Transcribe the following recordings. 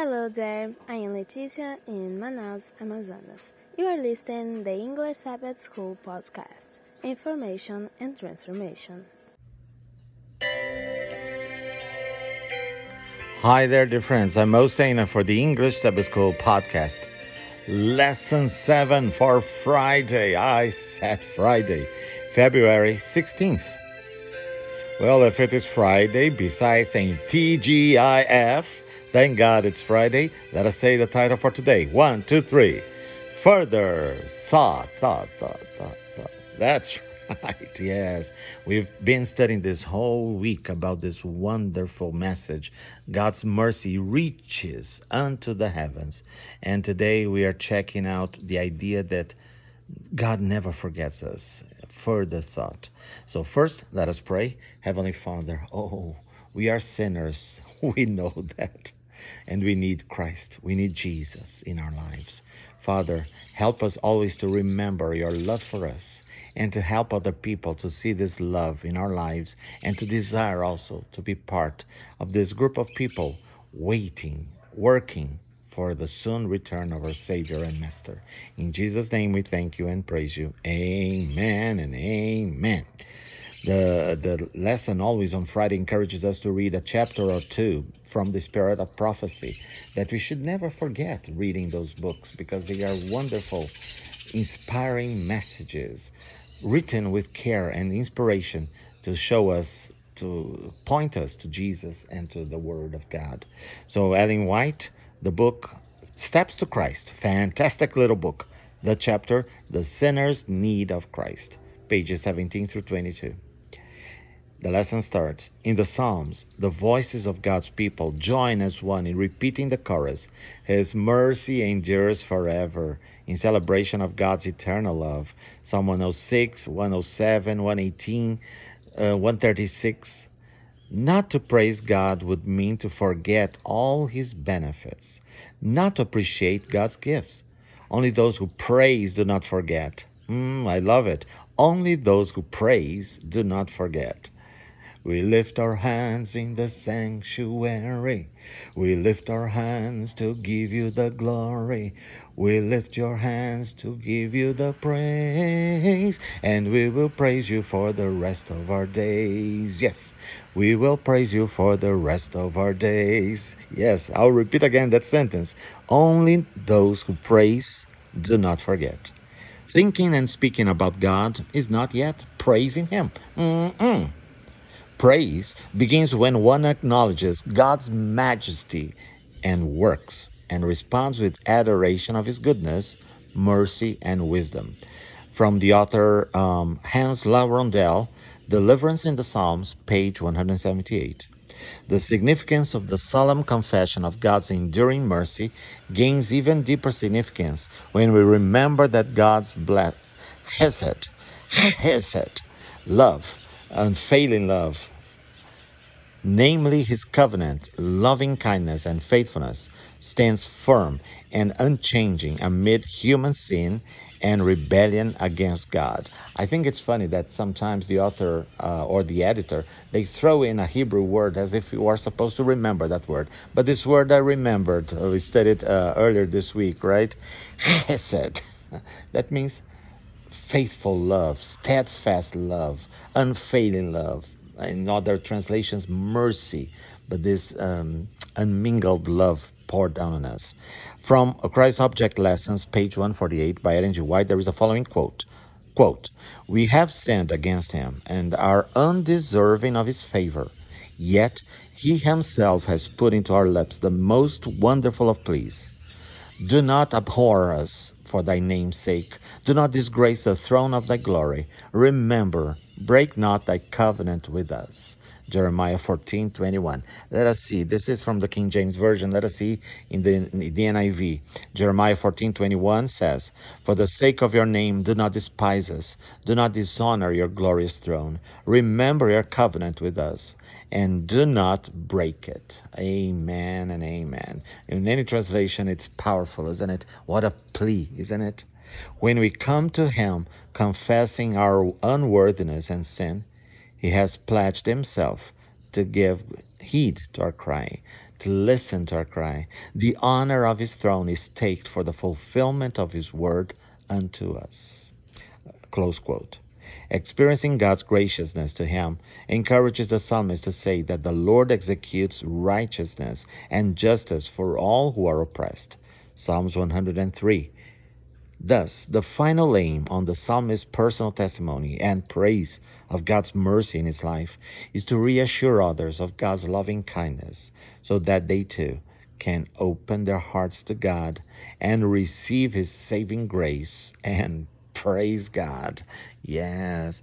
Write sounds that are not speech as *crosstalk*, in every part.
Hello there, I am Leticia in Manaus, Amazonas. You are listening the English Sabbath School podcast, Information and Transformation. Hi there, dear friends. I'm Mo for the English Sabbath School podcast. Lesson 7 for Friday. I said Friday, February 16th. Well, if it is Friday, besides saying TGIF, Thank God it's Friday. Let us say the title for today. One, two, three. Further thought, thought, thought, thought, thought. That's *laughs* right. Yes. We've been studying this whole week about this wonderful message. God's mercy reaches unto the heavens. And today we are checking out the idea that God never forgets us. Further thought. So, first, let us pray. Heavenly Father, *laughs* oh, we are sinners. *laughs* We know that. And we need Christ. We need Jesus in our lives. Father, help us always to remember your love for us and to help other people to see this love in our lives and to desire also to be part of this group of people waiting, working for the soon return of our Savior and Master. In Jesus' name we thank you and praise you. Amen and amen. The, the lesson always on Friday encourages us to read a chapter or two from the spirit of prophecy, that we should never forget reading those books because they are wonderful, inspiring messages written with care and inspiration to show us, to point us to Jesus and to the Word of God. So, Ellen White, the book Steps to Christ, fantastic little book. The chapter, The Sinner's Need of Christ, pages 17 through 22. The lesson starts. In the Psalms, the voices of God's people join as one in repeating the chorus His mercy endures forever, in celebration of God's eternal love. Psalm 106, 107, 118, uh, 136. Not to praise God would mean to forget all His benefits, not to appreciate God's gifts. Only those who praise do not forget. Mm, I love it. Only those who praise do not forget. We lift our hands in the sanctuary. We lift our hands to give you the glory. We lift your hands to give you the praise. And we will praise you for the rest of our days. Yes, we will praise you for the rest of our days. Yes, I'll repeat again that sentence. Only those who praise do not forget. Thinking and speaking about God is not yet praising Him. Mm-mm. Praise begins when one acknowledges God's majesty and works and responds with adoration of his goodness, mercy, and wisdom. From the author um, Hans LaRondelle, Deliverance in the Psalms, page 178. The significance of the solemn confession of God's enduring mercy gains even deeper significance when we remember that God's blessed hesed, hesed, love, unfailing love, namely his covenant, loving kindness, and faithfulness, stands firm and unchanging amid human sin and rebellion against God. I think it's funny that sometimes the author uh, or the editor they throw in a Hebrew word as if you are supposed to remember that word. But this word I remembered, uh, we studied uh, earlier this week, right? *laughs* Hesed. that means faithful love, steadfast love, unfailing love. In other translations, mercy, but this um, unmingled love poured down on us. From Christ Object Lessons, page 148 by Ellen G. White, there is a following quote. Quote, We have sinned against him and are undeserving of his favor. Yet he himself has put into our lips the most wonderful of pleas. Do not abhor us for thy name's sake. Do not disgrace the throne of thy glory. Remember, break not thy covenant with us. Jeremiah 14, 21. Let us see. This is from the King James Version. Let us see in the, in the NIV. Jeremiah 14, 21 says, For the sake of your name, do not despise us. Do not dishonor your glorious throne. Remember your covenant with us and do not break it. Amen and amen. In any translation, it's powerful, isn't it? What a plea, isn't it? When we come to Him confessing our unworthiness and sin, He has pledged Himself to give heed to our cry, to listen to our cry. The honor of his throne is staked for the fulfillment of his word unto us. Close quote. Experiencing God's graciousness to him encourages the psalmist to say that the Lord executes righteousness and justice for all who are oppressed. Psalms 103. Thus, the final aim on the psalmist's personal testimony and praise of God's mercy in his life is to reassure others of God's loving kindness so that they too can open their hearts to God and receive his saving grace and praise God. Yes,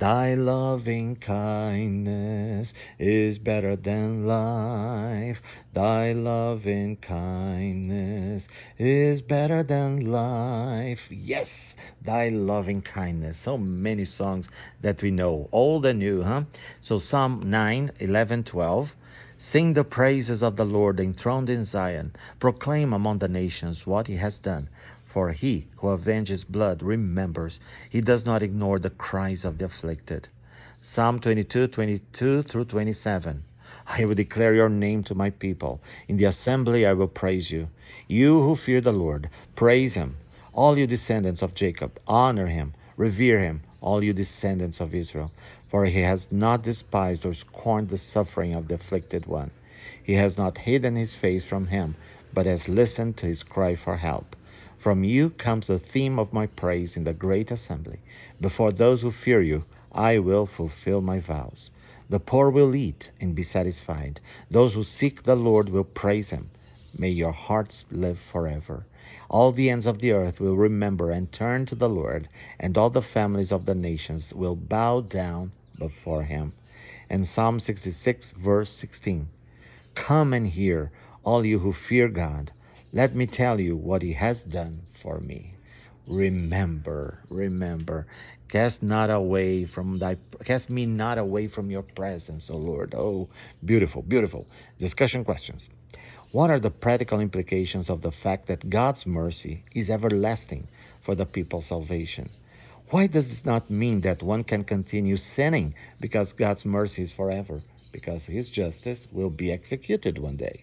Thy loving kindness is better than life. Thy loving kindness is better than life. Yes, thy loving kindness. So many songs that we know, old and new, huh? So Psalm 9, 11, 12. Sing the praises of the Lord enthroned in Zion. Proclaim among the nations what he has done. For he who avenges blood remembers. He does not ignore the cries of the afflicted. Psalm 22, 22 through 27. I will declare your name to my people. In the assembly I will praise you. You who fear the Lord, praise him. All you descendants of Jacob, honor him. Revere him, all you descendants of Israel. For he has not despised or scorned the suffering of the afflicted one. He has not hidden his face from him, but has listened to his cry for help. From you comes the theme of my praise in the great assembly. Before those who fear you, I will fulfill my vows. The poor will eat and be satisfied. Those who seek the Lord will praise him. May your hearts live forever. All the ends of the earth will remember and turn to the Lord, and all the families of the nations will bow down before him. And Psalm 66, verse 16 Come and hear, all you who fear God. Let me tell you what he has done for me. Remember, remember, cast not away from thy cast me not away from your presence, O Lord. Oh, beautiful, beautiful. Discussion questions. What are the practical implications of the fact that God's mercy is everlasting for the people's salvation? Why does this not mean that one can continue sinning because God's mercy is forever? Because his justice will be executed one day.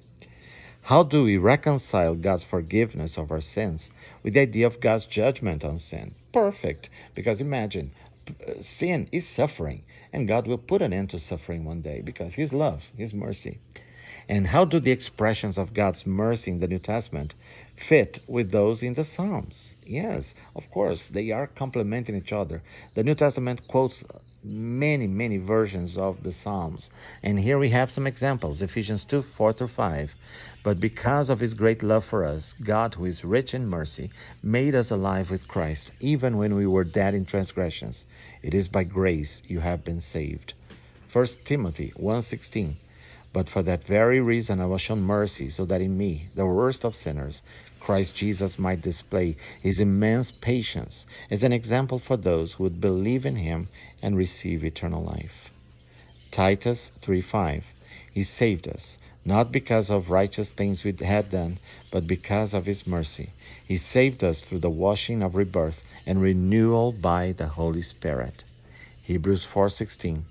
How do we reconcile God's forgiveness of our sins with the idea of God's judgment on sin? Perfect. Because imagine, uh, sin is suffering, and God will put an end to suffering one day because His love, His mercy. And how do the expressions of God's mercy in the New Testament fit with those in the Psalms? Yes, of course, they are complementing each other. The New Testament quotes many, many versions of the Psalms. And here we have some examples Ephesians 2 4 through 5. But because of his great love for us, God, who is rich in mercy, made us alive with Christ, even when we were dead in transgressions. It is by grace you have been saved. 1 Timothy 1:16 But for that very reason I was shown mercy, so that in me, the worst of sinners, Christ Jesus might display his immense patience as an example for those who would believe in him and receive eternal life. Titus 3:5 He saved us not because of righteous things we had done, but because of his mercy. He saved us through the washing of rebirth and renewal by the Holy Spirit. Hebrews 4:16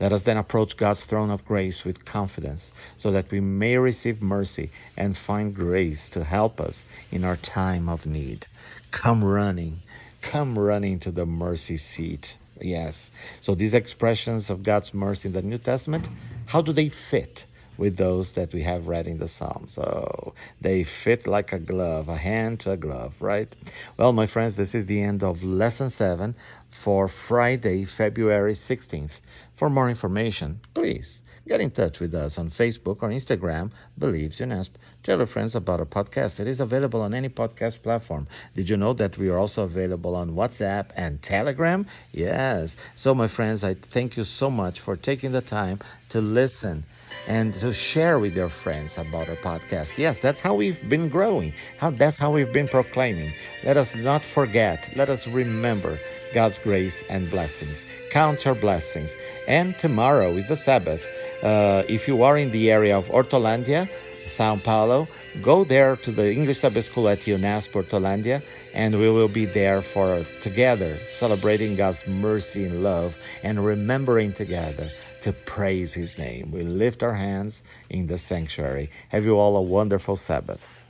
let us then approach God's throne of grace with confidence so that we may receive mercy and find grace to help us in our time of need. Come running, come running to the mercy seat. Yes. So these expressions of God's mercy in the New Testament, how do they fit? With those that we have read in the Psalms. So they fit like a glove, a hand to a glove, right? Well, my friends, this is the end of lesson seven for Friday, February 16th. For more information, please get in touch with us on Facebook or Instagram, Believes UNASP. Tell your friends about our podcast. It is available on any podcast platform. Did you know that we are also available on WhatsApp and Telegram? Yes. So, my friends, I thank you so much for taking the time to listen and to share with your friends about our podcast. Yes, that's how we've been growing. How that's how we've been proclaiming. Let us not forget. Let us remember God's grace and blessings. Count your blessings. And tomorrow is the Sabbath. Uh, if you are in the area of Hortolândia, Sao Paulo, go there to the English Sabbath School at UNASP Hortolândia, and we will be there for together celebrating God's mercy and love and remembering together to praise his name. We lift our hands in the sanctuary. Have you all a wonderful Sabbath.